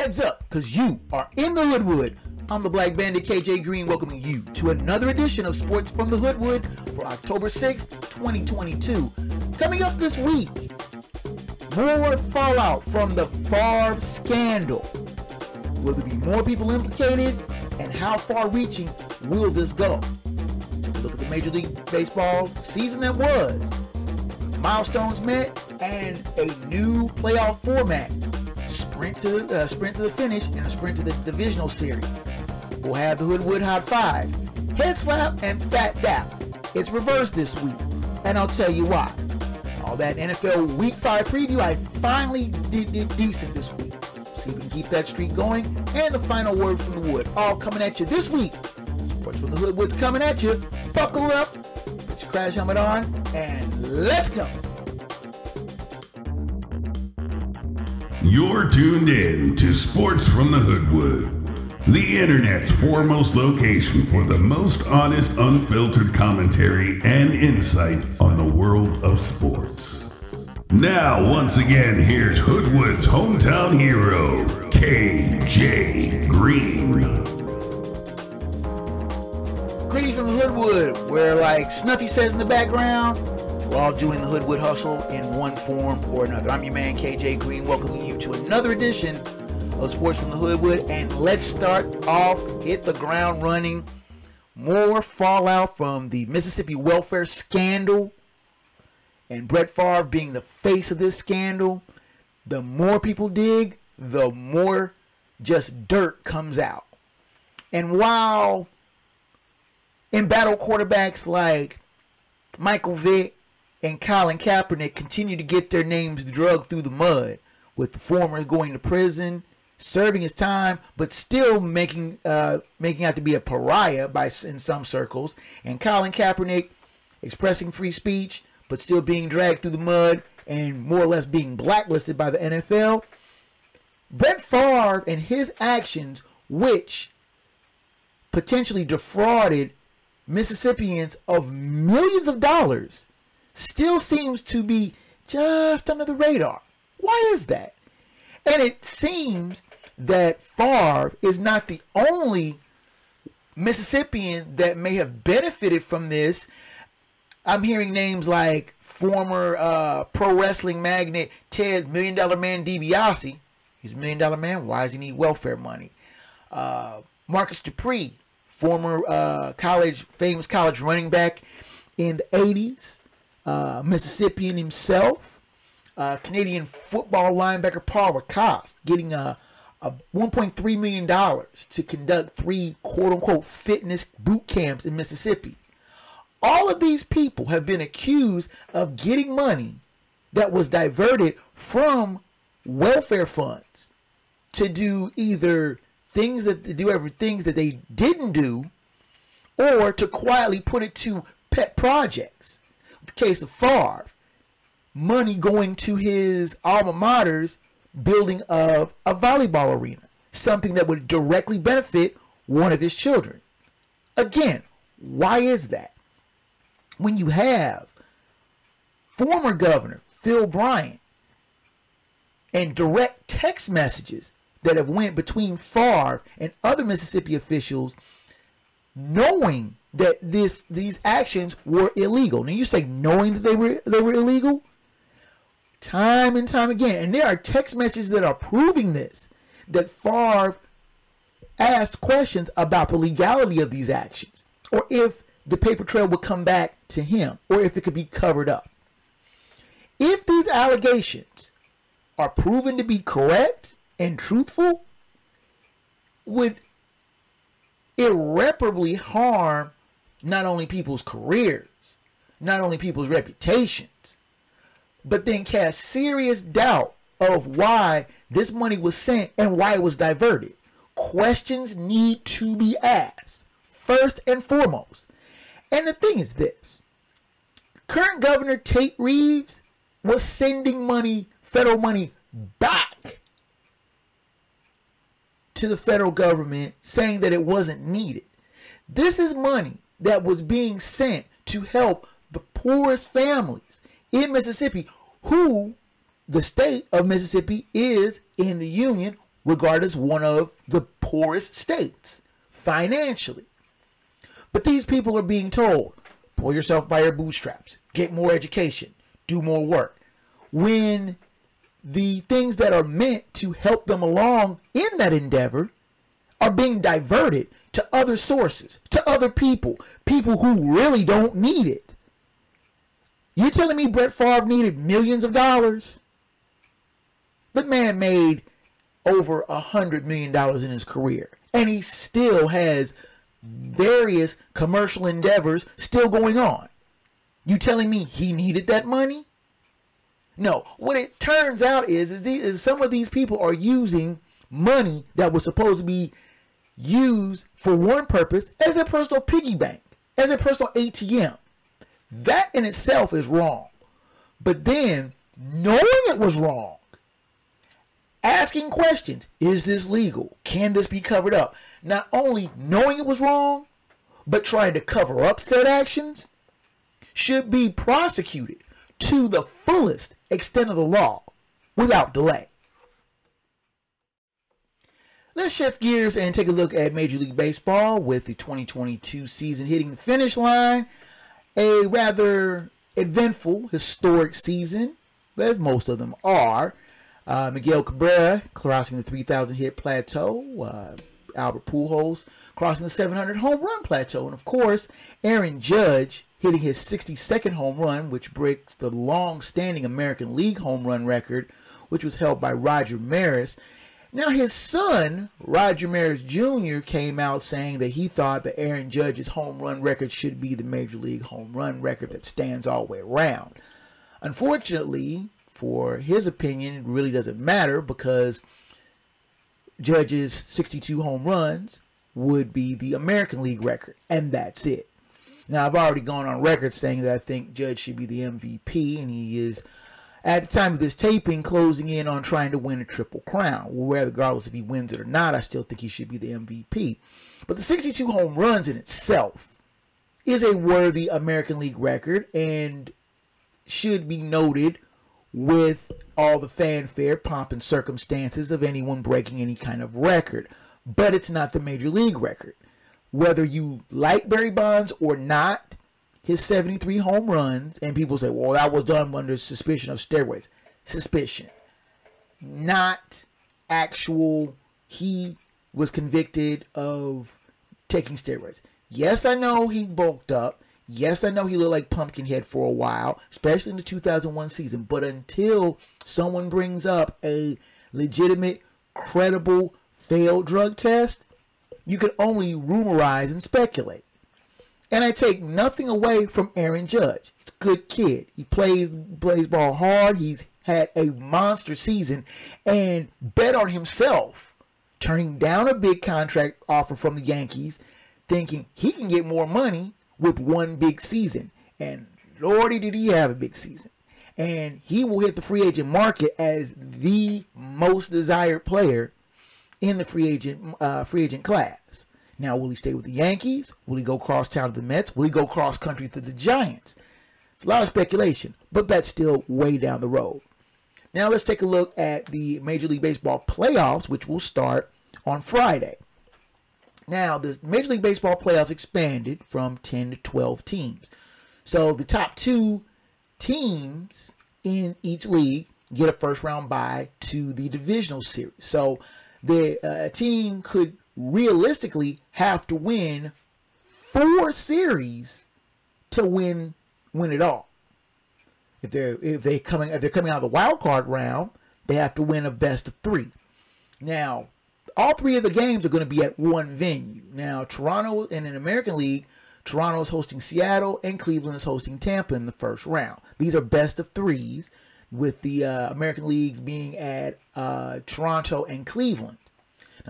Heads up, because you are in the Hoodwood. I'm the Black Bandit KJ Green, welcoming you to another edition of Sports from the Hoodwood for October 6th, 2022. Coming up this week, more fallout from the Favre scandal. Will there be more people implicated? And how far reaching will this go? Look at the Major League Baseball season that was, milestones met, and a new playoff format sprint to the uh, sprint to the finish and a sprint to the divisional series. We'll have the Hoodwood Hot Five, Head Slap, and Fat Dap. It's reversed this week, and I'll tell you why. All that NFL Week Five preview, I finally did, did decent this week. See if we can keep that streak going, and the final word from the Wood, all coming at you this week. Sports from the Hoodwood's coming at you. Buckle up, put your crash helmet on, and let's go. You're tuned in to Sports from the Hoodwood, the internet's foremost location for the most honest, unfiltered commentary and insight on the world of sports. Now, once again, here's Hoodwood's hometown hero, KJ Green. Greetings from Hoodwood, where, like Snuffy says in the background, we're all doing the Hoodwood hustle in one form or another. I'm your man KJ Green, welcoming you to another edition of Sports from the Hoodwood. And let's start off, hit the ground running. More fallout from the Mississippi welfare scandal and Brett Favre being the face of this scandal. The more people dig, the more just dirt comes out. And while in battle quarterbacks like Michael Vick and Colin Kaepernick continue to get their names drugged through the mud, with the former going to prison, serving his time, but still making uh, making out to be a pariah by in some circles, and Colin Kaepernick expressing free speech, but still being dragged through the mud and more or less being blacklisted by the NFL. Brett Favre and his actions, which potentially defrauded Mississippians of millions of dollars, still seems to be just under the radar. Why is that? And it seems that Favre is not the only Mississippian that may have benefited from this. I'm hearing names like former uh, pro wrestling magnate Ted Million Dollar Man DiBiase. He's a million dollar man. Why does he need welfare money? Uh, Marcus Dupree, former uh, college, famous college running back in the 80s uh, Mississippian himself, uh, Canadian football linebacker Paul Lacoste, getting a, a 1.3 million dollars to conduct three quote unquote fitness boot camps in Mississippi. All of these people have been accused of getting money that was diverted from welfare funds to do either things that to do every things that they didn't do or to quietly put it to pet projects the case of Favre, money going to his alma mater's building of a volleyball arena, something that would directly benefit one of his children. Again, why is that? When you have former governor Phil Bryant and direct text messages that have went between Favre and other Mississippi officials knowing that this these actions were illegal. Now you say knowing that they were they were illegal, time and time again, and there are text messages that are proving this. That Favre asked questions about the legality of these actions, or if the paper trail would come back to him, or if it could be covered up. If these allegations are proven to be correct and truthful, would irreparably harm not only people's careers, not only people's reputations, but then cast serious doubt of why this money was sent and why it was diverted. Questions need to be asked, first and foremost. And the thing is this current governor Tate Reeves was sending money, federal money, back to the federal government saying that it wasn't needed. This is money that was being sent to help the poorest families in Mississippi, who the state of Mississippi is in the union regarded as one of the poorest states financially. But these people are being told, pull yourself by your bootstraps, get more education, do more work. When the things that are meant to help them along in that endeavor are being diverted to other sources, to other people, people who really don't need it. You're telling me Brett Favre needed millions of dollars? The man made over a hundred million dollars in his career, and he still has various commercial endeavors still going on. You telling me he needed that money? No. What it turns out is is, these, is some of these people are using money that was supposed to be used for one purpose as a personal piggy bank, as a personal ATM. That in itself is wrong. But then knowing it was wrong, asking questions, is this legal? Can this be covered up? Not only knowing it was wrong, but trying to cover up said actions should be prosecuted to the fullest extent of the law without delay. Let's shift gears and take a look at Major League Baseball with the 2022 season hitting the finish line. A rather eventful, historic season, as most of them are. Uh, Miguel Cabrera crossing the 3,000 hit plateau. Uh, Albert Pujols crossing the 700 home run plateau. And of course, Aaron Judge hitting his 62nd home run, which breaks the long standing American League home run record, which was held by Roger Maris. Now, his son, Roger Maris Jr., came out saying that he thought that Aaron Judge's home run record should be the Major League home run record that stands all the way around. Unfortunately, for his opinion, it really doesn't matter because Judge's 62 home runs would be the American League record, and that's it. Now, I've already gone on record saying that I think Judge should be the MVP, and he is at the time of this taping, closing in on trying to win a triple crown. Regardless if he wins it or not, I still think he should be the MVP. But the 62 home runs in itself is a worthy American League record and should be noted with all the fanfare, pomp, and circumstances of anyone breaking any kind of record. But it's not the major league record. Whether you like Barry Bonds or not, his 73 home runs, and people say, well, that was done under suspicion of steroids. Suspicion. Not actual, he was convicted of taking steroids. Yes, I know he bulked up. Yes, I know he looked like Pumpkinhead for a while, especially in the 2001 season. But until someone brings up a legitimate, credible, failed drug test, you can only rumorize and speculate. And I take nothing away from Aaron Judge. He's a good kid. He plays plays ball hard. He's had a monster season and bet on himself, turning down a big contract offer from the Yankees, thinking he can get more money with one big season. And lordy did he have a big season. And he will hit the free agent market as the most desired player in the free agent uh, free agent class. Now, will he stay with the Yankees? Will he go cross town to the Mets? Will he go cross country to the Giants? It's a lot of speculation, but that's still way down the road. Now, let's take a look at the Major League Baseball playoffs, which will start on Friday. Now, the Major League Baseball playoffs expanded from 10 to 12 teams. So the top two teams in each league get a first round bye to the divisional series. So the uh, team could realistically have to win four series to win win it all. If they're if they coming if they're coming out of the wild card round, they have to win a best of three. Now, all three of the games are going to be at one venue. Now, Toronto in an American League, Toronto is hosting Seattle and Cleveland is hosting Tampa in the first round. These are best of threes, with the uh, American Leagues being at uh, Toronto and Cleveland.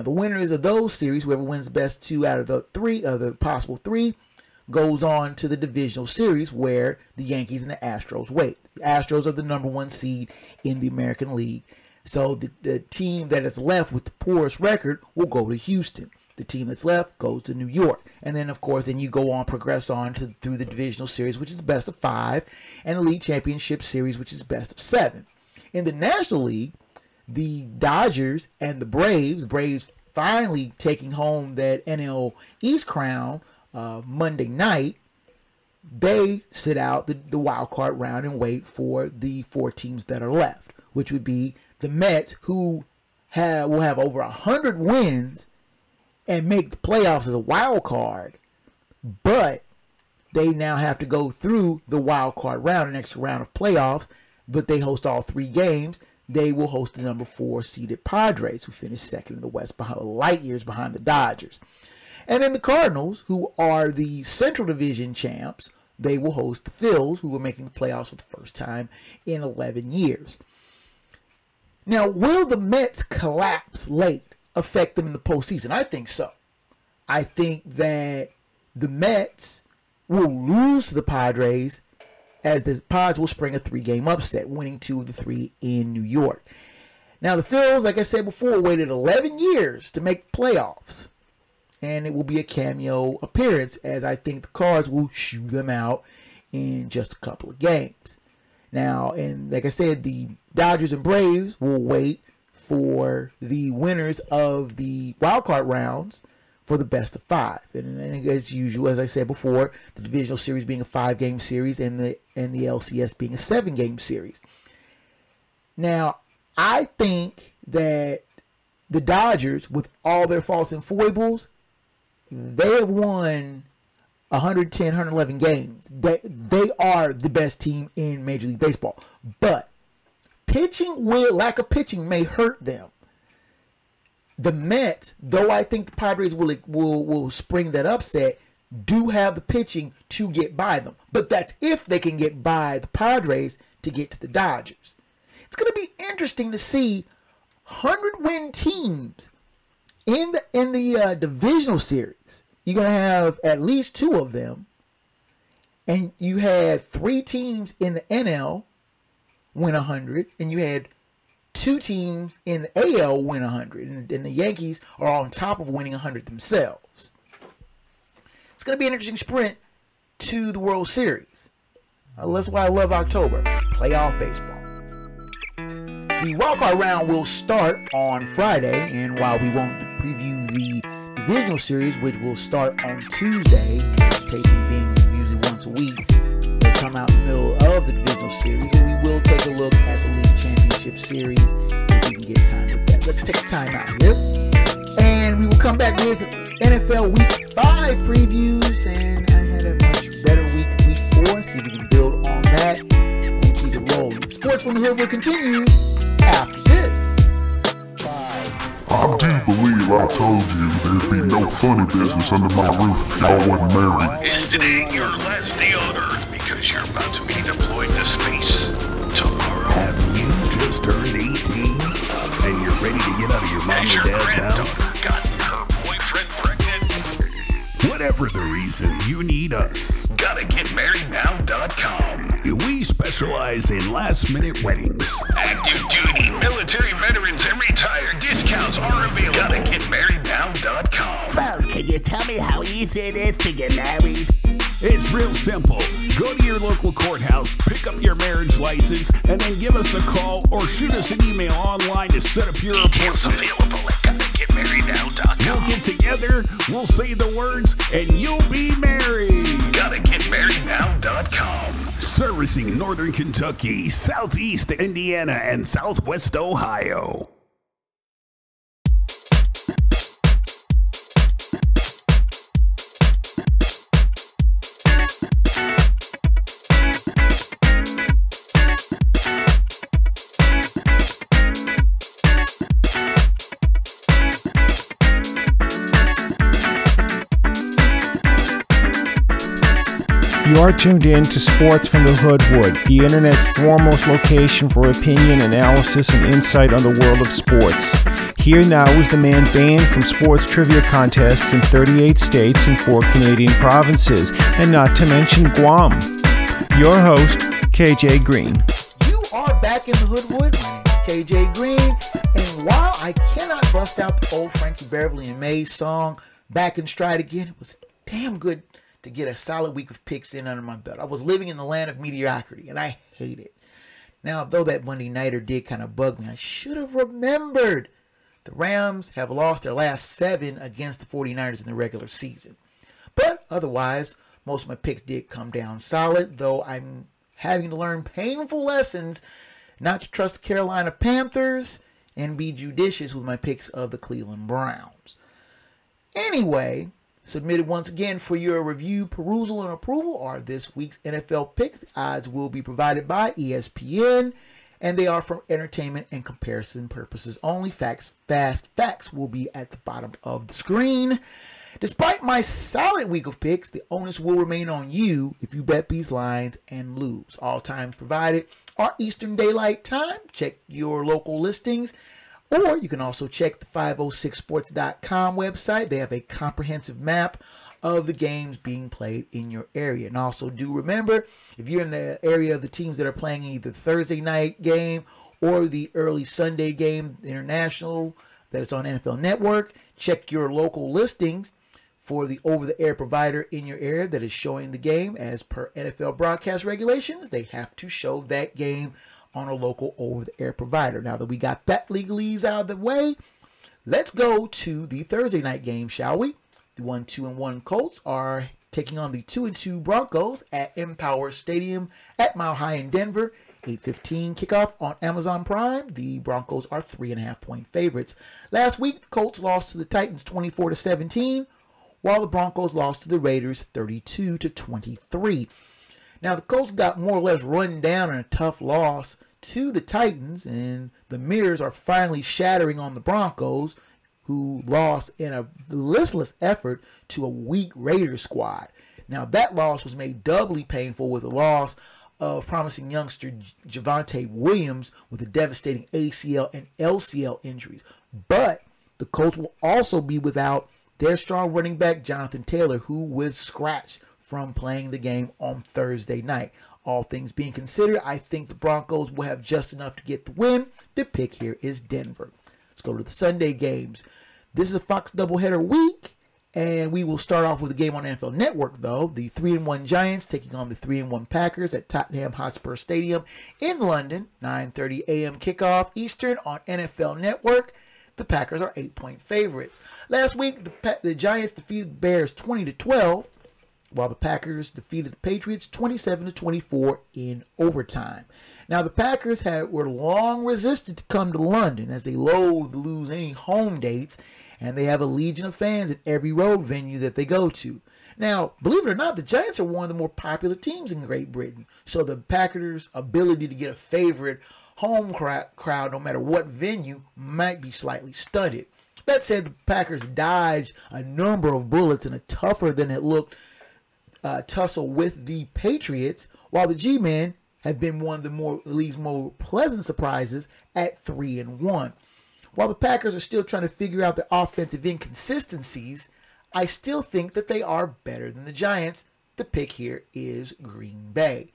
Now, the winners of those series, whoever wins best two out of the three of the possible three, goes on to the divisional series where the Yankees and the Astros wait. The Astros are the number one seed in the American League. So the, the team that is left with the poorest record will go to Houston. The team that's left goes to New York. And then, of course, then you go on, progress on to through the divisional series, which is best of five, and the league championship series, which is best of seven. In the National League, the Dodgers and the Braves, Braves finally taking home that NL East crown uh, Monday night, they sit out the, the wild card round and wait for the four teams that are left, which would be the Mets, who have will have over hundred wins and make the playoffs as a wild card, but they now have to go through the wild card round, an extra round of playoffs. But they host all three games. They will host the number four seeded Padres, who finished second in the West, behind, light years behind the Dodgers. And then the Cardinals, who are the Central Division champs, they will host the Phils, who are making the playoffs for the first time in 11 years. Now, will the Mets collapse late affect them in the postseason? I think so. I think that the Mets will lose to the Padres as the Pods will spring a three game upset, winning two of the three in New York. Now, the Phils, like I said before, waited 11 years to make playoffs. And it will be a cameo appearance, as I think the Cards will shoo them out in just a couple of games. Now, and like I said, the Dodgers and Braves will wait for the winners of the wild card rounds for the best of five. And, and, as usual, as I said before, the divisional series being a five game series and the and the LCS being a seven game series. Now, I think that the Dodgers, with all their faults and foibles, they have won 110, 111 games. They, they are the best team in Major League Baseball. But pitching will lack of pitching may hurt them. The Mets, though I think the Padres will will will spring that upset, do have the pitching to get by them. But that's if they can get by the Padres to get to the Dodgers. It's going to be interesting to see 100 win teams in the in the uh, divisional series you're going to have at least two of them. And you had three teams in the NL win 100, and you had two teams in the AL win 100. And, and the Yankees are on top of winning 100 themselves. It's going to be an interesting sprint to the World Series. Uh, that's why I love October playoff baseball. The wildcard round will start on Friday, and while we won't preview the divisional series, which will start on Tuesday, taping being usually once a week. They'll come out in the middle of the divisional series, and we will take a look at the championship series if we can get time with that. Let's take a time out here, and we will come back with NFL Week Five previews. And I had a much better week Week Four. See if we can build on that and keep it rolling. Sports from the Hood will continue after this. I do believe I told you there'd be no funny business under my roof if y'all wasn't married. Is today your last day on Earth because you're about to be deployed to space? Ready to get out of your mom your and dad's house? gotten her boyfriend pregnant? Whatever the reason, you need us. Gotta get marriednow.com. We specialize in last minute weddings. Active duty, military veterans, and retired discounts are available. Gotta get marriednow.com. So, can you tell me how easy it is to get married? It's real simple. Go to your local courthouse, pick up your marriage license, and then give us a call or shoot us an email online to set up your Details appointment. available at We'll get together, we'll say the words, and you'll be married. Gotta get marriednow.com. Servicing Northern Kentucky, Southeast Indiana, and Southwest Ohio. You are tuned in to Sports from the Hoodwood, the internet's foremost location for opinion, analysis, and insight on the world of sports. Here now is the man banned from sports trivia contests in 38 states and four Canadian provinces, and not to mention Guam. Your host, KJ Green. You are back in the Hoodwood. My name is KJ Green. And while I cannot bust out the old Frankie Beverly and Maze song, Back in Stride again, it was damn good to get a solid week of picks in under my belt. I was living in the land of mediocrity, and I hate it. Now, though that Monday Nighter did kind of bug me, I should have remembered the Rams have lost their last seven against the 49ers in the regular season. But otherwise, most of my picks did come down solid, though I'm having to learn painful lessons not to trust the Carolina Panthers and be judicious with my picks of the Cleveland Browns. Anyway, submitted once again for your review, perusal, and approval are this week's NFL picks. Odds will be provided by ESPN, and they are for entertainment and comparison purposes only. Facts, fast facts will be at the bottom of the screen. Despite my solid week of picks, the onus will remain on you if you bet these lines and lose. All times provided are Eastern Daylight Time. Check your local listings. Or you can also check the 506sports.com website. They have a comprehensive map of the games being played in your area. And also do remember if you're in the area of the teams that are playing either Thursday night game or the early Sunday game international that is on NFL Network, check your local listings for the over the air provider in your area that is showing the game as per NFL broadcast regulations. They have to show that game on a local over the air provider. Now that we got that legalese out of the way, let's go to the Thursday night game, shall we? The 1 2 and 1 Colts are taking on the 2 and 2 Broncos at Empower Stadium at Mile High in Denver. 8:15 kickoff on Amazon Prime. The Broncos are three and a half point favorites. Last week, the Colts lost to the Titans 24 to 17 while the Broncos lost to the Raiders 32 to 23. Now the Colts got more or less run down in a tough loss to the Titans, and the mirrors are finally shattering on the Broncos, who lost in a listless effort to a weak Raiders squad. Now that loss was made doubly painful with the loss of promising youngster Javonte Williams with the devastating ACL and LCL injuries. But the Colts will also be without their strong running back, Jonathan Taylor, who was scratched from playing the game on Thursday night. All things being considered, I think the Broncos will have just enough to get the win. The pick here is Denver. Let's go to the Sunday games. This is a Fox doubleheader week, and we will start off with a game on NFL Network, though. The 3 and 1 Giants taking on the 3 and 1 Packers at Tottenham Hotspur Stadium in London. 9:30 a.m. kickoff Eastern on NFL Network. The Packers are eight point favorites. Last week, the, the Giants defeated the Bears 20 to 12, while the Packers defeated the Patriots 27 to 24 in overtime. Now, the Packers had were long resistant to come to London as they loathe to lose any home dates, and they have a legion of fans at every road venue that they go to. Now, believe it or not, the Giants are one of the more popular teams in Great Britain. So the Packers' ability to get a favorite home crowd, no matter what venue, might be slightly stunted. That said, the Packers dodged a number of bullets in a tougher than it looked uh, tussle with the Patriots, while the G-Men have been one of the more league's more pleasant surprises at three and one. While the Packers are still trying to figure out their offensive inconsistencies, I still think that they are better than the Giants. The pick here is Green Bay.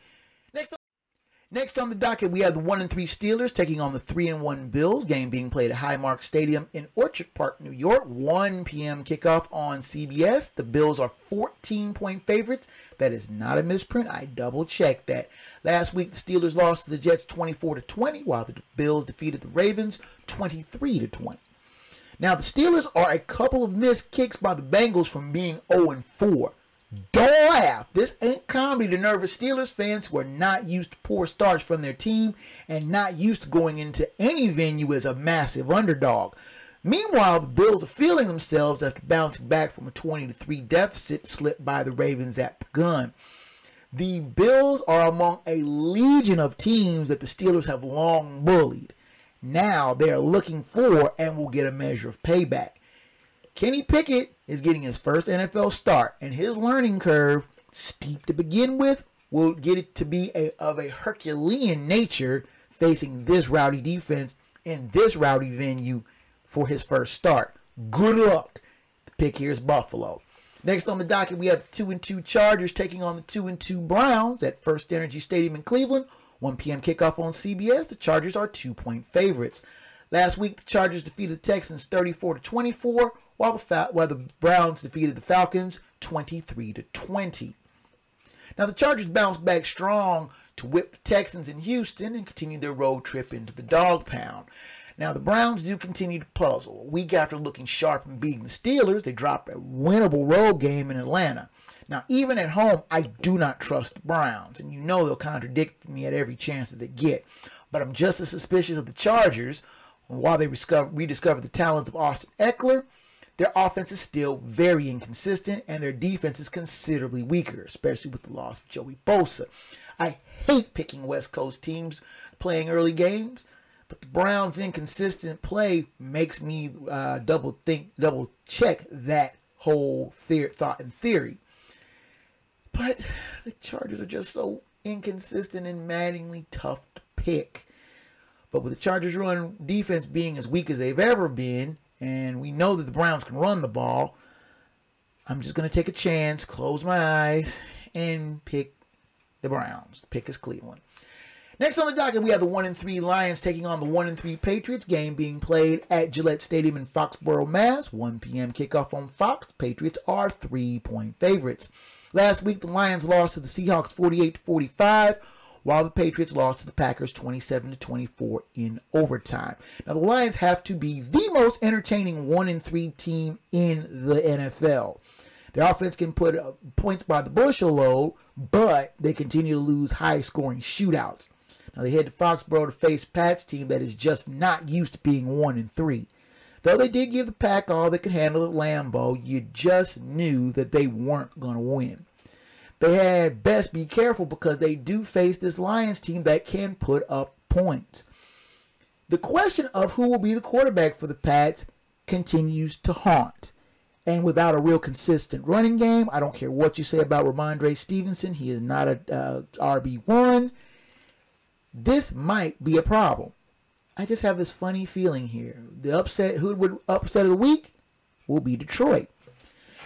Next on the docket, we have the 1 and 3 Steelers taking on the 3 and 1 Bills. Game being played at Highmark Stadium in Orchard Park, New York. 1 p.m. kickoff on CBS. The Bills are 14 point favorites. That is not a misprint. I double checked that. Last week, the Steelers lost to the Jets 24 to 20, while the Bills defeated the Ravens 23 to 20. Now, the Steelers are a couple of missed kicks by the Bengals from being 0 and 4. Don't laugh. This ain't comedy to nervous Steelers fans who are not used to poor starts from their team and not used to going into any venue as a massive underdog. Meanwhile, the Bills are feeling themselves after bouncing back from a 20 3 deficit slipped by the Ravens at the gun. The Bills are among a legion of teams that the Steelers have long bullied. Now they are looking for and will get a measure of payback. Kenny Pickett is getting his first NFL start, and his learning curve, steep to begin with, will get it to be a, of a Herculean nature facing this rowdy defense in this rowdy venue for his first start. Good luck. The pick here is Buffalo. Next on the docket, we have the 2 and 2 Chargers taking on the 2 and 2 Browns at FirstEnergy Stadium in Cleveland. 1 p.m. kickoff on CBS. The Chargers are two point favorites. Last week, the Chargers defeated the Texans 34 to 24, while the, while the Browns defeated the Falcons 23 to 20. Now the Chargers bounced back strong to whip the Texans in Houston and continue their road trip into the dog pound. Now, the Browns do continue to puzzle. A week after looking sharp and beating the Steelers, they drop a winnable road game in Atlanta. Now, even at home, I do not trust the Browns, and you know they'll contradict me at every chance that they get. But I'm just as suspicious of the Chargers. While they rediscover, the talents of Austin Ekeler, their offense is still very inconsistent, and their defense is considerably weaker, especially with the loss of Joey Bosa. I hate picking West Coast teams playing early games, but the Browns' inconsistent play makes me uh, double think, double check that whole theor- thought and theory. But the Chargers are just so inconsistent and maddeningly tough to pick. But with the Chargers' run defense being as weak as they've ever been, and we know that the Browns can run the ball, I'm just going to take a chance, close my eyes, and pick the Browns. Pick is Cleveland. Next on the docket, we have the 1 and 3 Lions taking on the 1 and 3 Patriots. Game being played at Gillette Stadium in Foxborough, Mass. 1 p.m. kickoff on Fox. The Patriots are three point favorites. Last week, the Lions lost to the Seahawks 48 45, while the Patriots lost to the Packers 27 to 24 in overtime. Now, the Lions have to be the most entertaining 1 and 3 team in the NFL. Their offense can put uh, points by the bushel load, but they continue to lose high scoring shootouts. Now they head to Foxborough to face Pat's team that is just not used to being one and three. Though they did give the Pack all they could handle at Lambeau, you just knew that they weren't going to win. They had best be careful because they do face this Lions team that can put up points. The question of who will be the quarterback for the Pats continues to haunt. And without a real consistent running game, I don't care what you say about Rhamondre Stevenson, he is not a uh, RB1 this might be a problem. I just have this funny feeling here. The upset, who would upset of the week, will be Detroit.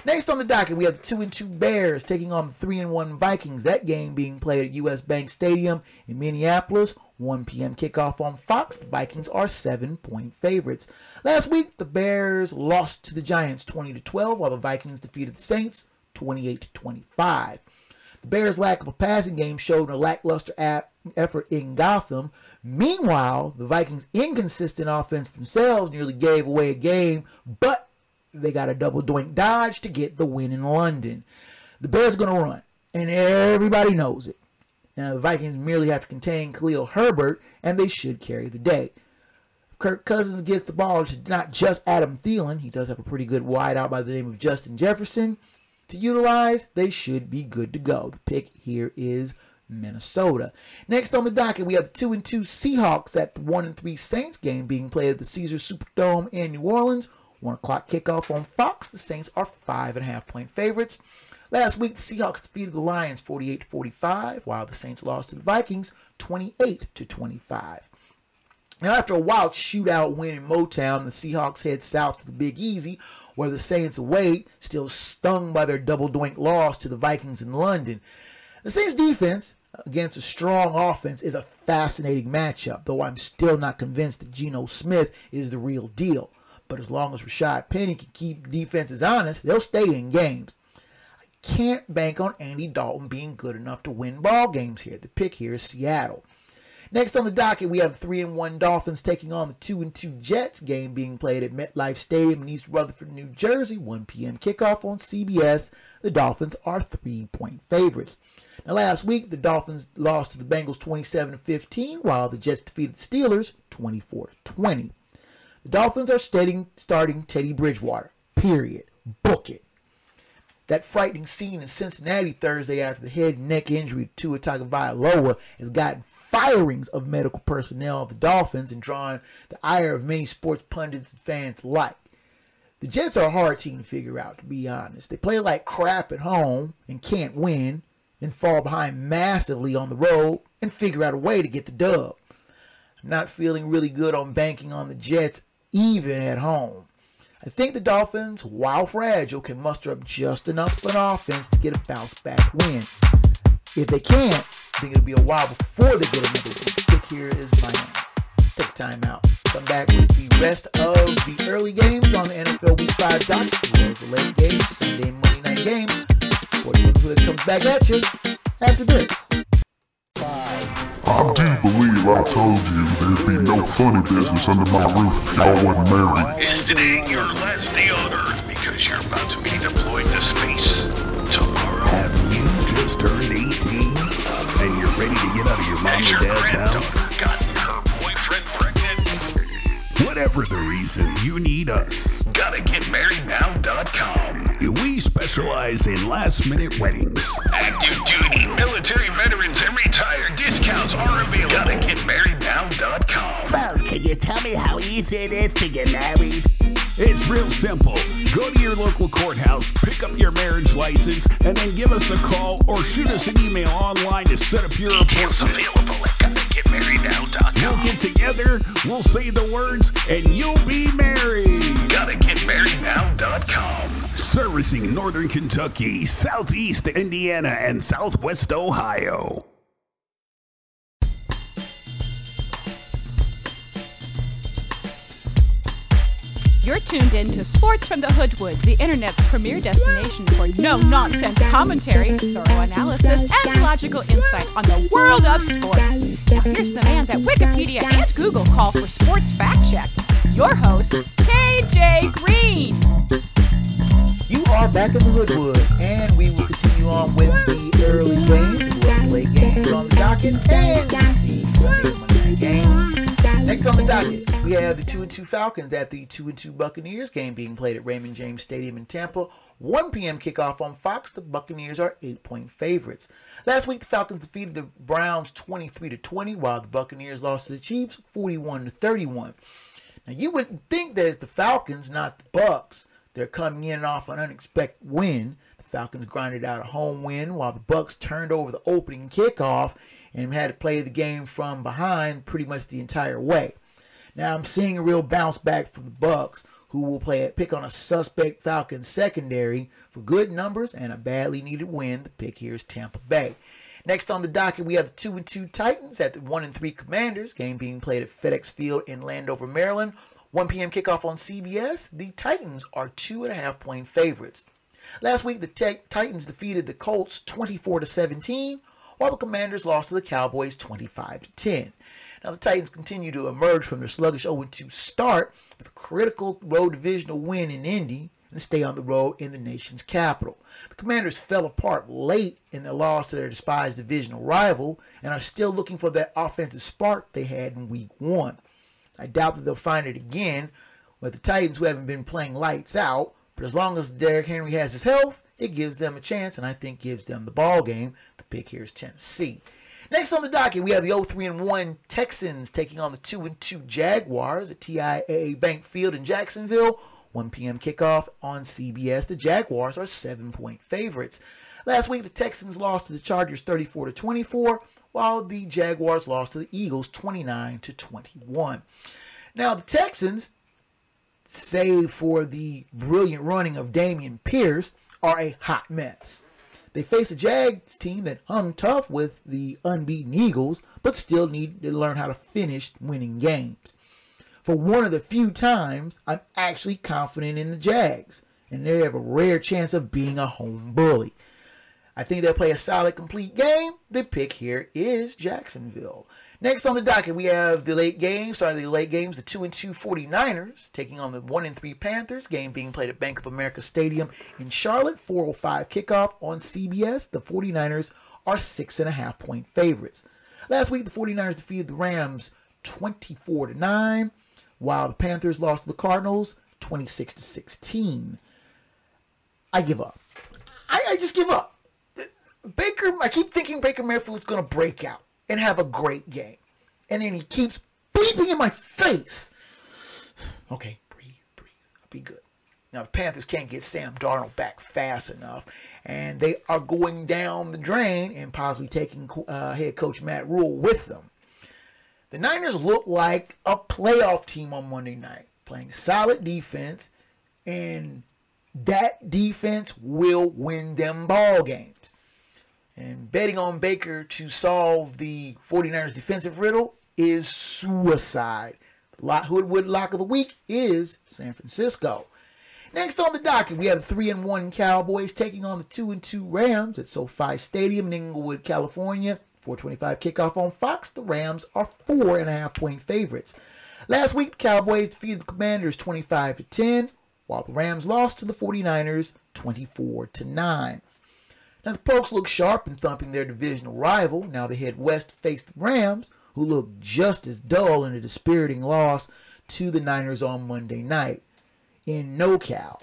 Next on the docket, we have the two and two Bears taking on the three and one Vikings. That game being played at U.S. Bank Stadium in Minneapolis. 1 p.m. kickoff on Fox. The Vikings are seven point favorites. Last week, the Bears lost to the Giants 20 to 12, while the Vikings defeated the Saints 28 to 25. The Bears' lack of a passing game showed in a lackluster effort in Gotham. Meanwhile, the Vikings' inconsistent offense themselves nearly gave away a game, but they got a double doink dodge to get the win in London. The Bears going to run, and everybody knows it. Now, the Vikings merely have to contain Khalil Herbert, and they should carry the day. Kirk Cousins gets the ball to not just Adam Thielen, he does have a pretty good wideout by the name of Justin Jefferson to utilize, they should be good to go. The pick here is Minnesota. Next on the docket, we have the two and two Seahawks at the one and three Saints game being played at the Caesars Superdome in New Orleans. One o'clock kickoff on Fox. The Saints are five and a half point favorites. Last week, the Seahawks defeated the Lions 48 to 45, while the Saints lost to the Vikings 28 to 25. Now, after a wild shootout win in Motown, the Seahawks head south to the Big Easy, where the Saints await, still stung by their double doink loss to the Vikings in London. The Saints defense against a strong offense is a fascinating matchup, though I'm still not convinced that Geno Smith is the real deal. But as long as Rashaad Penny can keep defenses honest, they'll stay in games I can't bank on Andy Dalton being good enough to win ball games here. The pick here is Seattle. Next on the docket, we have three and one Dolphins taking on the two and two Jets. Game being played at MetLife Stadium in East Rutherford, New Jersey. 1 p.m. kickoff on CBS. The Dolphins are three point favorites. Now, last week, the Dolphins lost to the Bengals 27 15, while the Jets defeated the Steelers 24 20. The Dolphins are starting, starting Teddy Bridgewater. Period. Book it. That frightening scene in Cincinnati Thursday after the head and neck injury to Tua Tagovailoa has gotten firings of medical personnel of the Dolphins and drawn the ire of many sports pundits and fans alike. The Jets are a hard team to figure out, to be honest. They play like crap at home and can't win, then fall behind massively on the road and figure out a way to get the dub. I'm not feeling really good on banking on the Jets even at home. I think the Dolphins, while fragile, can muster up just enough of an offense to get a bounce back win. If they can't, I think it'll be a while before they get another win. Pick here is Miami. Take time out. Come back with the rest of the early games on the NFL Week 5 docket, as well as the late games, Sunday Monday night games. Sports from the Hood comes back at you after this. Five, I do believe I told you there'd be no funny business under my roof if y'all wasn't married. Is today your last day on Earth because you're about to be deployed to space tomorrow? Have you just turned 18 and you're ready to get out of your mom Has and your dad's house? granddaughter gotten her boyfriend pregnant? Whatever the reason, you need us. Gotta get married now.com. We specialize in last minute weddings. Active duty, military veterans, and retired discounts are available. Gotta get married now.com. So, can you tell me how easy it is to get married? It's real simple. Go to your local courthouse, pick up your marriage license, and then give us a call or shoot us an email online to set up your Details appointment. available at gottagetmarriednow.com. We'll get together, we'll say the words, and you'll be married. Gotta get married now.com. Servicing Northern Kentucky, Southeast Indiana, and Southwest Ohio. You're tuned in to Sports from the Hoodwood, the internet's premier destination for no nonsense commentary, thorough analysis, and logical insight on the world of sports. Now, here's the man that Wikipedia and Google call for sports fact check your host, KJ Green. You are back in the Hoodwood, and we will continue on with the early games as late games on the docket and the Sunday Monday games. Next on the docket, we have the 2 and 2 Falcons at the 2 and 2 Buccaneers game being played at Raymond James Stadium in Tampa. 1 p.m. kickoff on Fox. The Buccaneers are 8-point favorites. Last week, the Falcons defeated the Browns 23 to 20, while the Buccaneers lost to the Chiefs 41 to 31. Now you would think that it's the Falcons, not the Bucks. They're coming in off an unexpected win. The Falcons grinded out a home win while the Bucks turned over the opening kickoff and had to play the game from behind pretty much the entire way. Now I'm seeing a real bounce back from the Bucks, who will play at pick on a suspect Falcons secondary for good numbers and a badly needed win. The pick here is Tampa Bay. Next on the docket, we have the two and two Titans at the one and three Commanders. Game being played at FedEx Field in Landover, Maryland. 1 p.m. kickoff on CBS. The Titans are two and a half point favorites. Last week, the Titans defeated the Colts 24 to 17, while the Commanders lost to the Cowboys 25 to 10. Now the Titans continue to emerge from their sluggish 0-2 start with a critical road divisional win in Indy and stay on the road in the nation's capital. The Commanders fell apart late in their loss to their despised divisional rival and are still looking for that offensive spark they had in week one. I doubt that they'll find it again but the Titans who haven't been playing lights out, but as long as Derrick Henry has his health, it gives them a chance and I think gives them the ball game. The pick here is Tennessee. Next on the docket, we have the 03 and 1 Texans taking on the 2 and 2 Jaguars at TIAA Bank Field in Jacksonville. 1 p.m. kickoff on CBS. The Jaguars are seven point favorites. Last week, the Texans lost to the Chargers 34 to 24, while the Jaguars lost to the Eagles 29 to 21. Now, the Texans, save for the brilliant running of Dameon Pierce, are a hot mess. They face a Jags team that hung tough with the unbeaten Eagles, but still need to learn how to finish winning games. For one of the few times, I'm actually confident in the Jags, and they have a rare chance of being a home bully. I think they'll play a solid, complete game. The pick here is Jacksonville. Next on the docket, we have the late games. Starting the late games, the 2 and 2 49ers taking on the 1 and 3 Panthers. Game being played at Bank of America Stadium in Charlotte. 405 kickoff on CBS. The 49ers are 6.5 point favorites. Last week, the 49ers defeated the Rams 24 to 9, while the Panthers lost to the Cardinals 26 to 16. I give up. I, I just give up. Baker, I keep thinking Baker Mayfield's going to break out and have a great game. And then he keeps bleeping in my face. Okay, breathe, breathe. I'll be good. Now, the Panthers can't get Sam Darnold back fast enough, and they are going down the drain and possibly taking uh, head coach Matt Rhule with them. The Niners look like a playoff team on Monday night, playing solid defense, and that defense will win them ball games. And betting on Baker to solve the 49ers defensive riddle is suicide. Hoodwood lock of the week is San Francisco. Next on the docket, we have the 3 and 1 Cowboys taking on the 2 and 2 Rams at SoFi Stadium in Inglewood, California. 425 kickoff on Fox. The Rams are four and a half point favorites. Last week, the Cowboys defeated the Commanders 25 to 10, while the Rams lost to the 49ers 24 to 9. Now the Pokes look sharp in thumping their divisional rival. Now they head west to face the Rams, who look just as dull in a dispiriting loss to the Niners on Monday night in NoCal.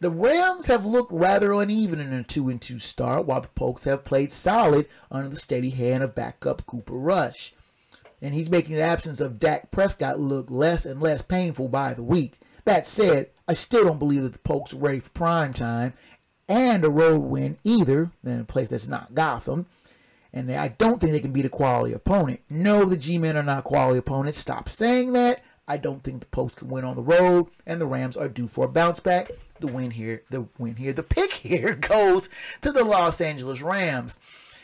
The Rams have looked rather uneven in a 2 and 2 start, while the Pokes have played solid under the steady hand of backup Cooper Rush. And he's making the absence of Dak Prescott look less and less painful by the week. That said, I still don't believe that the Pokes are ready for prime time and a road win either, in a place that's not Gotham. And I don't think they can beat a quality opponent. No, the G-Men are not quality opponents. Stop saying that. I don't think the Pokes can win on the road, and the Rams are due for a bounce back. The win here, the win here, the pick here goes to the Los Angeles Rams.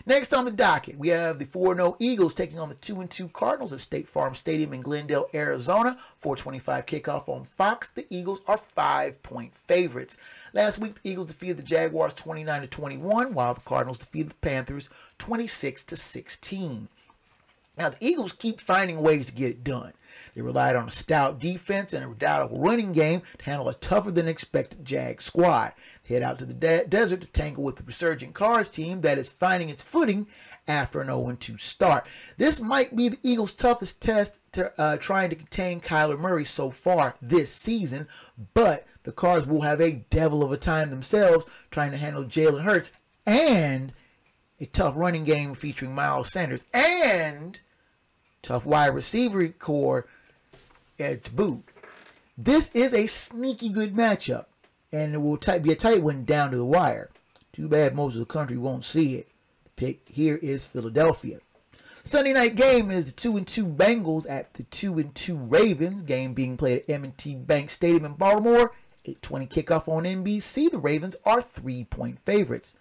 Next on the docket, we have the 4 0 Eagles taking on the 2 2 Cardinals at State Farm Stadium in Glendale, Arizona. 425 kickoff on Fox. The Eagles are five point favorites. Last week, the Eagles defeated the Jaguars 29 21, while the Cardinals defeated the Panthers 26 16. Now, the Eagles keep finding ways to get it done. They relied on a stout defense and a redoubtable running game to handle a tougher than expected Jag squad. Head out to the de- desert to tangle with the resurgent Cards team that is finding its footing after an 0 2 start. This might be the Eagles' toughest test to, uh, trying to contain Kyler Murray so far this season, but the Cards will have a devil of a time themselves trying to handle Jalen Hurts and a tough running game featuring Miles Sanders and tough wide receiver corps at boot. This is a sneaky good matchup, and it will be a tight one down to the wire. Too bad most of the country won't see it. The pick here is Philadelphia. Sunday night game is the two and two Bengals at the two and two Ravens. Game being played at M&T Bank Stadium in Baltimore. 8:20 kickoff on NBC. The Ravens are three-point favorites.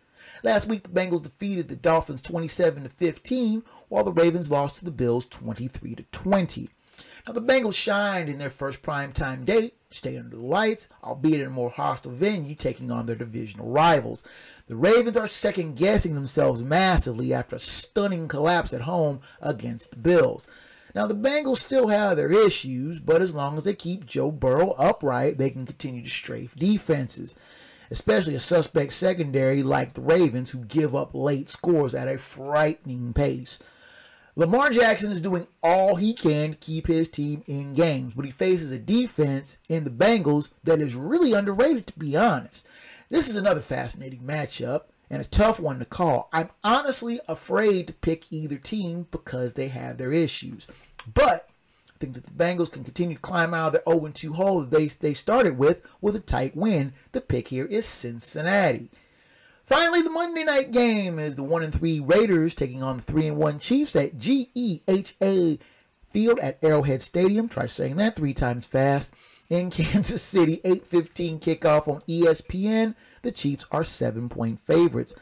Last week, the Bengals defeated the Dolphins 27 to 15, while the Ravens lost to the Bills 23 to 20. Now, the Bengals shined in their first primetime date, stayed under the lights, albeit in a more hostile venue, taking on their divisional rivals. The Ravens are second guessing themselves massively after a stunning collapse at home against the Bills. Now, the Bengals still have their issues, but as long as they keep Joe Burrow upright, they can continue to strafe defenses, especially a suspect secondary like the Ravens, who give up late scores at a frightening pace. Lamar Jackson is doing all he can to keep his team in games, but he faces a defense in the Bengals that is really underrated, to be honest. This is another fascinating matchup and a tough one to call. I'm honestly afraid to pick either team because they have their issues. But I think that the Bengals can continue to climb out of their 0 2 hole that they, they started with with a tight win. The pick here is Cincinnati. Finally, the Monday night game is the 1 and 3 Raiders taking on the 3 and 1 Chiefs at GEHA Field at Arrowhead Stadium. Try saying that three times fast. In Kansas City, 8:15 kickoff on ESPN. The Chiefs are 7-point favorites.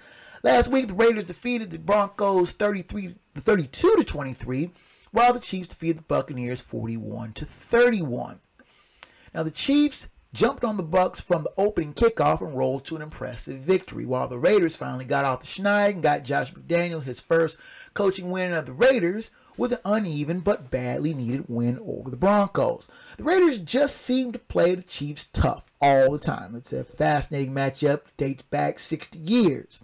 Last week, the Raiders defeated the Broncos 33 32 to 23, while the Chiefs defeated the Buccaneers 41 to 31. Now the Chiefs jumped on the Bucs from the opening kickoff and rolled to an impressive victory, while the Raiders finally got off the schneid and got Josh McDaniel his first coaching win of the Raiders with an uneven but badly needed win over the Broncos. The Raiders just seem to play the Chiefs tough all the time. It's a fascinating matchup, dates back 60 years.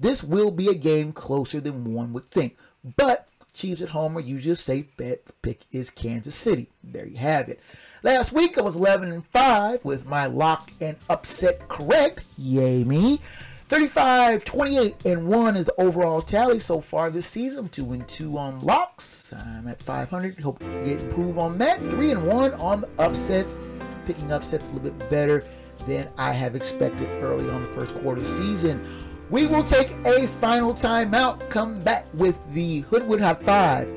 This will be a game closer than one would think, but Chiefs at home are usually a safe bet. The pick is Kansas City. There you have it. Last week I was 11 and 5 with my lock and upset correct. Yay me. 35, 28, and 1 is the overall tally so far this season. 2 and 2 on locks. I'm at 500. Hope to get improve on that. 3 and 1 on the upsets. Picking upsets a little bit better than I have expected early on the first quarter season. We will take a final timeout. Come back with the Hoodwood High Five.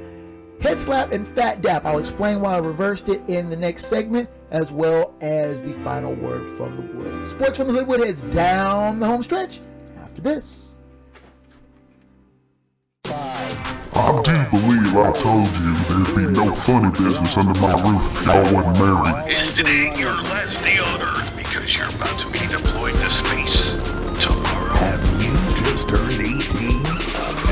Head slap and fat dap. I'll explain why I reversed it in the next segment, as well as the final word from the wood. Sports from the Hoodwood heads down the home stretch after this. I do believe I told you there'd be no funny business under my roof if y'all wasn't married. Is today your last day on Earth because you're about to be deployed to space? Turned 18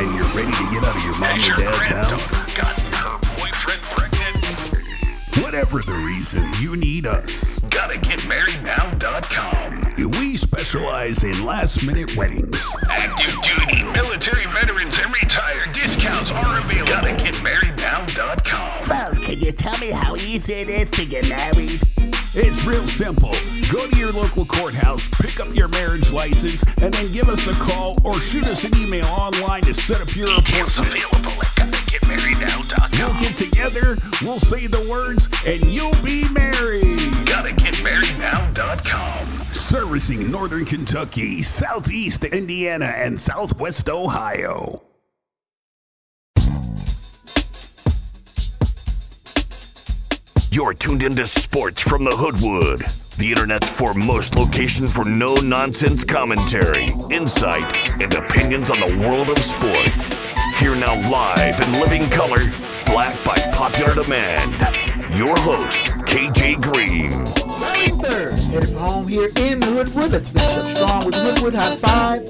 and you're ready to get out of your mom and your dad's house? gotten her boyfriend pregnant? Whatever the reason, you need us. Gotta get marriednow.com. We specialize in last minute weddings. Active duty, military veterans, and retired discounts are available. Gotta get marriednow.com. So, can you tell me how easy it is to get married? It's real simple. Go to your local courthouse, pick up your marriage license, and then give us a call or shoot us an email online to set up your Details appointment. available at gotta get We'll get together, we'll say the words, and you'll be married. Gotta get Servicing Northern Kentucky, Southeast Indiana, and Southwest Ohio. You're tuned into Sports from the Hoodwood, the internet's foremost location for no nonsense commentary, insight, and opinions on the world of sports. Here now, live in living color, black by popular demand, your host, KJ Green. Third, headed for home here in the Hoodwood. Let's finish up strong with Hoodwood High Five,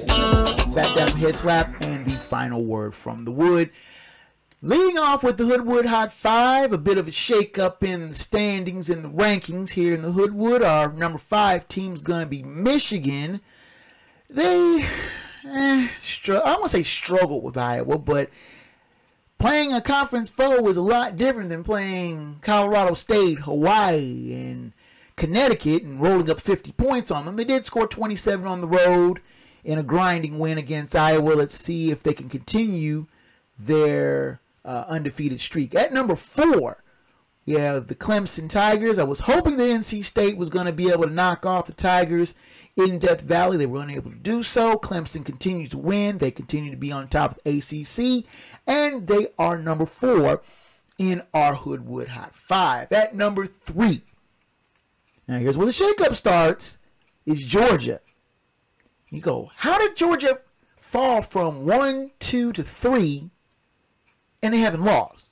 Fat Dap Head Slap, and the final word from the Wood. Leading off with the Hoodwood Hot Five, a bit of a shake-up in the standings and the rankings here in the Hoodwood. Our number five team's going to be Michigan. They, eh, str- I don't say struggled with Iowa, but playing a conference foe is a lot different than playing Colorado State, Hawaii, and Connecticut and rolling up 50 points on them. They did score 27 on the road in a grinding win against Iowa. Let's see if they can continue their uh, undefeated streak. At number four, yeah, the Clemson Tigers. I was hoping that NC State was going to be able to knock off the Tigers in Death Valley. They were unable to do so. Clemson continues to win. They continue to be on top of ACC, and they are number four in our Hoodwood Hot Five. At number three, now here's where the shakeup starts: is Georgia. You go, how did Georgia fall from one, two to three, and they haven't lost?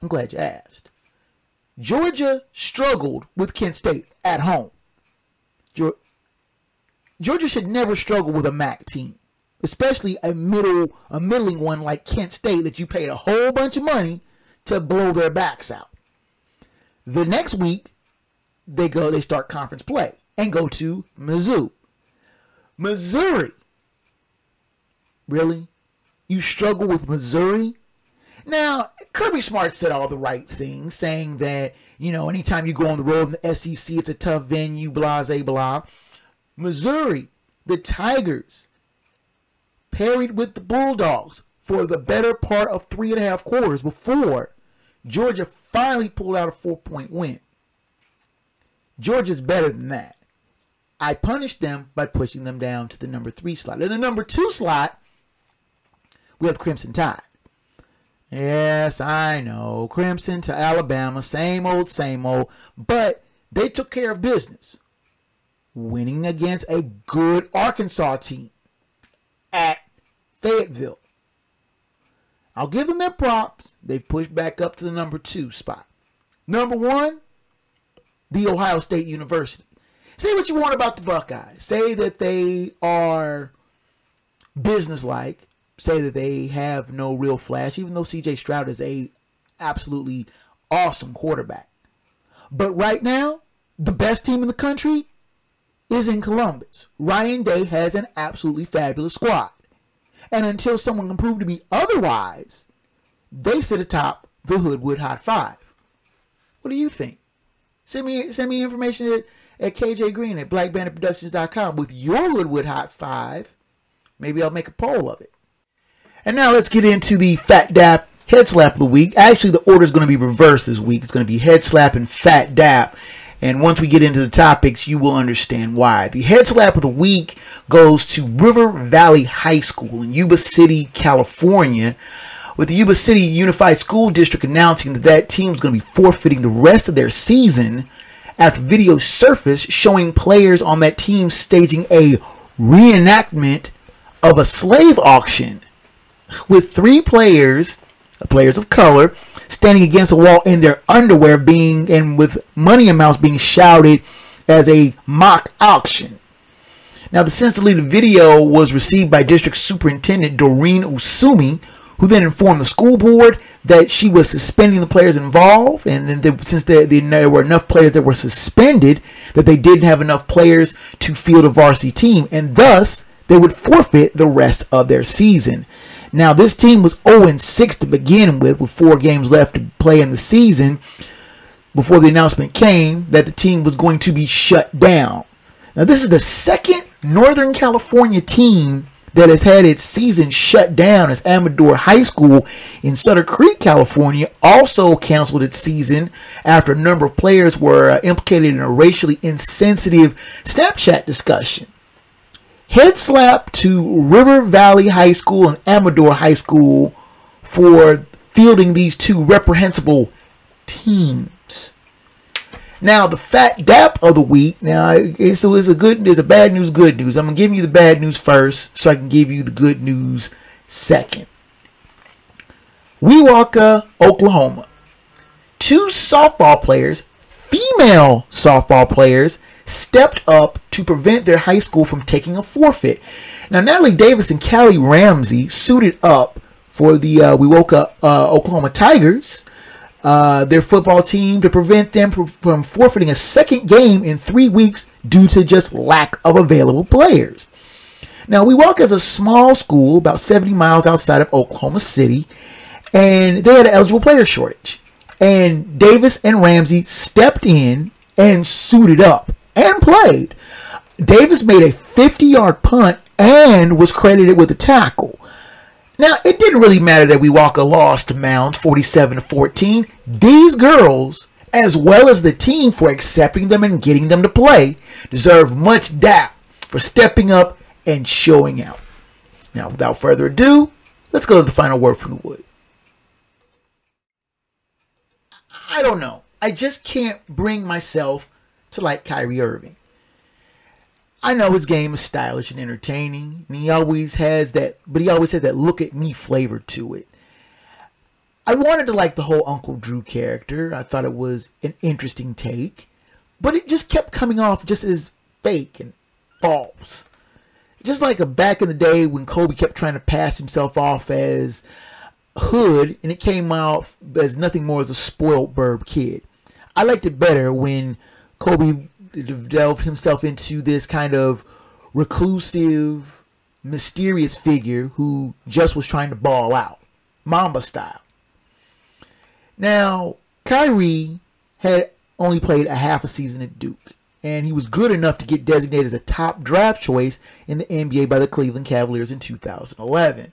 I'm glad you asked. Georgia struggled with Kent State at home. Georgia should never struggle with a MAC team, especially a middle, a middling one like Kent State that you paid a whole bunch of money to blow their backs out. The next week, they go, they start conference play and go to Mizzou. Missouri. Really? You struggle with Missouri? Now, Kirby Smart said all the right things, saying that, you know, anytime you go on the road in the SEC, it's a tough venue, blah, blah, blah. Missouri, the Tigers, parried with the Bulldogs for the better part of three and a half quarters before Georgia finally pulled out a four point win. Georgia's better than that. I punished them by pushing them down to the number three slot. In the number two slot, we have Crimson Tide. Yes, I know. Crimson to Alabama, same old, same old. But they took care of business, winning against a good Arkansas team at Fayetteville. I'll give them their props. They've pushed back up to the number two spot. Number one, the Ohio State University. Say what you want about the Buckeyes. Say that they are businesslike. Say that they have no real flash, even though CJ Stroud is a absolutely awesome quarterback. But right now, the best team in the country is in Columbus. Ryan Day has an absolutely fabulous squad. And until someone can prove to me otherwise, they sit atop the Hoodwood Hot Five. What do you think? Send me send me information at, at KJ Green at blackbanditproductions.com with your Hoodwood Hot Five. Maybe I'll make a poll of it. And now let's get into the Fat Dap Head Slap of the week. Actually, the order is going to be reversed this week. It's going to be Head Slap and Fat Dap. And once we get into the topics, you will understand why. The head slap of the week goes to River Valley High School in Yuba City, California, with the Yuba City Unified School District announcing that that team is going to be forfeiting the rest of their season after video surfaced showing players on that team staging a reenactment of a slave auction with three players, players of color, standing against a wall in their underwear being and with money amounts being shouted as a mock auction. Now, the since deleted video was received by District Superintendent Doreen Osumi, who then informed the school board that she was suspending the players involved, and then there, since there, there were enough players that were suspended, that they didn't have enough players to field a varsity team, and thus they would forfeit the rest of their season. Now, this team was 0 6 to begin with, with four games left to play in the season before the announcement came that the team was going to be shut down. Now, this is the second Northern California team that has had its season shut down as Amador High School in Sutter Creek, California, also canceled its season after a number of players were uh, implicated in a racially insensitive Snapchat discussion. Head slap to River Valley High School and Amador High School for fielding these two reprehensible teams. Now the fat dap of the week. Now it's, it's a good, there's a bad news, good news. I'm gonna give you the bad news first, so I can give you the good news second. Wewoka, Oklahoma. Two softball players, female softball players, stepped up to prevent their high school from taking a forfeit. Now Natalie Davis and Callie Ramsey suited up for the uh, Wewoka uh, Oklahoma Tigers uh, their football team to prevent them from forfeiting a second game in three weeks due to just lack of available players. Now, Wewoka as a small school about 70 miles outside of Oklahoma City, and they had an eligible player shortage. And Davis and Ramsey stepped in and suited up and played. Davis made a 50 yard punt and was credited with a tackle. Now, it didn't really matter that Wewoka lost to Mounds 47 to 14. These girls, as well as the team for accepting them and getting them to play, deserve much dap for stepping up and showing out. Now, without further ado, let's go to the final word from the wood. I don't know. I just can't bring myself to like Kyrie Irving. I know his game is stylish and entertaining, and he always has that, but he always has that look at me flavor to it. I wanted to like the whole Uncle Drew character. I thought it was an interesting take, but it just kept coming off just as fake and false. Just like a back in the day when Kobe kept trying to pass himself off as hood, and it came out as nothing more as a spoiled burb kid. I liked it better when Kobe delved himself into this kind of reclusive, mysterious figure who just was trying to ball out, Mamba style. Now, Kyrie had only played a half a season at Duke, and he was good enough to get designated as a top draft choice in the NBA by the Cleveland Cavaliers in 2011.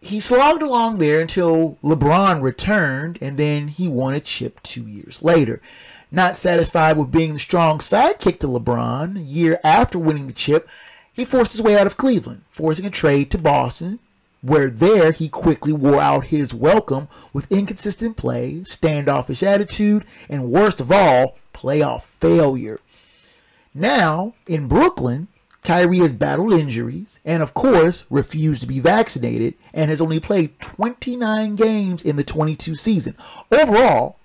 He slogged along there until LeBron returned, and then he won a chip two years later. Not satisfied with being the strong sidekick to LeBron, a year after winning the chip, he forced his way out of Cleveland, forcing a trade to Boston, where there he quickly wore out his welcome with inconsistent play, standoffish attitude, and worst of all, playoff failure. Now, in Brooklyn, Kyrie has battled injuries and, of course, refused to be vaccinated and has only played 29 games in the 22 season. Overall,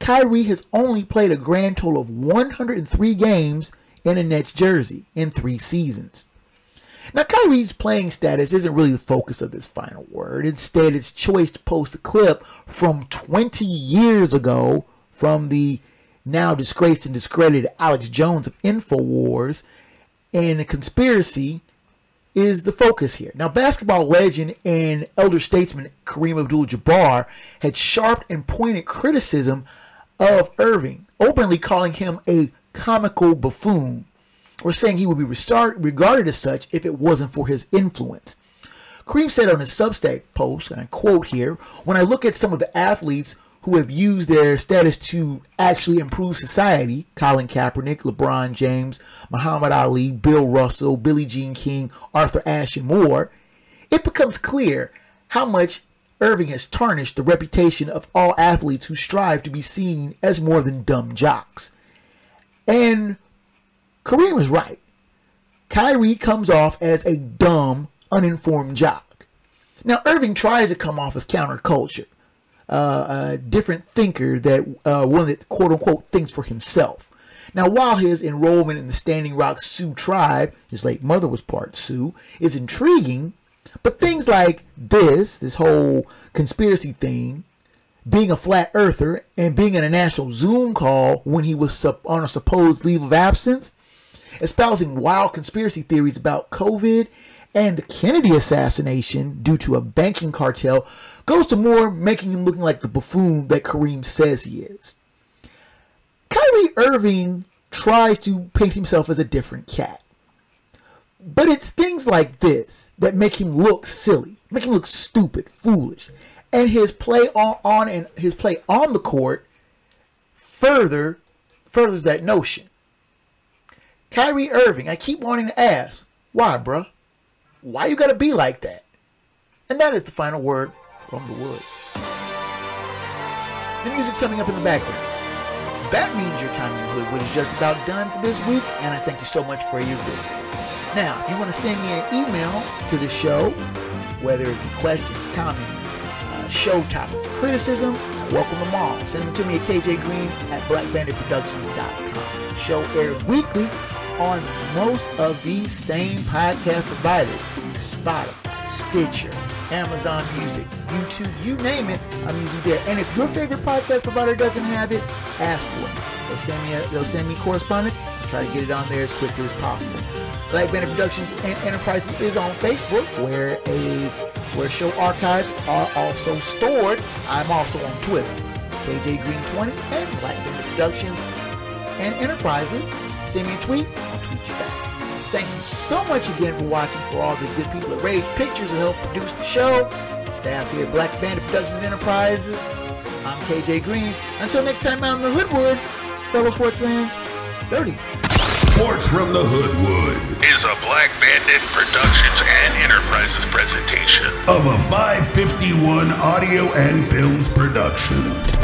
Kyrie has only played a grand total of 103 games in a Nets jersey in three seasons. Now, Kyrie's playing status isn't really the focus of this final word. Instead, it's choice to post a clip from 20 years ago from the now disgraced and discredited Alex Jones of InfoWars. And the conspiracy is the focus here. Now, basketball legend and elder statesman Kareem Abdul Jabbar had sharp and pointed criticism of Irving, openly calling him a comical buffoon, or saying he would be regarded as such if it wasn't for his influence. Kareem said on his Substack post, and I quote here, when I look at some of the athletes who have used their status to actually improve society Colin Kaepernick, LeBron James, Muhammad Ali, Bill Russell, Billie Jean King, Arthur Ashe, and more it becomes clear how much Irving has tarnished the reputation of all athletes who strive to be seen as more than dumb jocks. And Kareem was right. Kyrie comes off as a dumb, uninformed jock. Now, Irving tries to come off as counterculture, uh, a different thinker that uh, one that quote unquote thinks for himself. Now, while his enrollment in the Standing Rock Sioux tribe, his late mother was part Sioux, is intriguing, but things like this, this whole conspiracy thing, being a flat earther, and being in a national Zoom call when he was on a supposed leave of absence, espousing wild conspiracy theories about COVID and the Kennedy assassination due to a banking cartel, goes to more making him looking like the buffoon that Kareem says he is. Kyrie Irving tries to paint himself as a different cat. But it's things like this that make him look silly, make him look stupid, foolish. And his play on, on and his play on the court further furthers that notion. Kyrie Irving, I keep wanting to ask, why, bruh? Why you gotta be like that? And that is the final word from the wood. The music's coming up in the background. That means your time in the hood is just about done for this week, and I thank you so much for your visit. Now, if you want to send me an email to the show, whether it be questions, comments, uh, show topics, criticism, welcome them all. Send them to me at kjgreen at blackbanditproductions.com. The show airs weekly on most of these same podcast providers Spotify, Stitcher, Amazon Music, YouTube, you name it, I'm usually there. And if your favorite podcast provider doesn't have it, ask for it. They'll send me a, they'll send me correspondence. I'll try to get it on there as quickly as possible. Black Bandit Productions and Enterprises is on Facebook, where a where show archives are also stored. I'm also on Twitter, KJ Green 20 and Black Bandit Productions and Enterprises. Send me a tweet, I'll tweet you back. Thank you so much again for watching. For all the good people at Rage Pictures who helped produce the show, staff here at Black Bandit Productions Enterprises. I'm KJ Green. Until next time out in the Hoodwood, fellow sports fans, 30. Sports from the Hoodwood Is a Black Bandit Productions and Enterprises presentation. of a 551 audio and films production.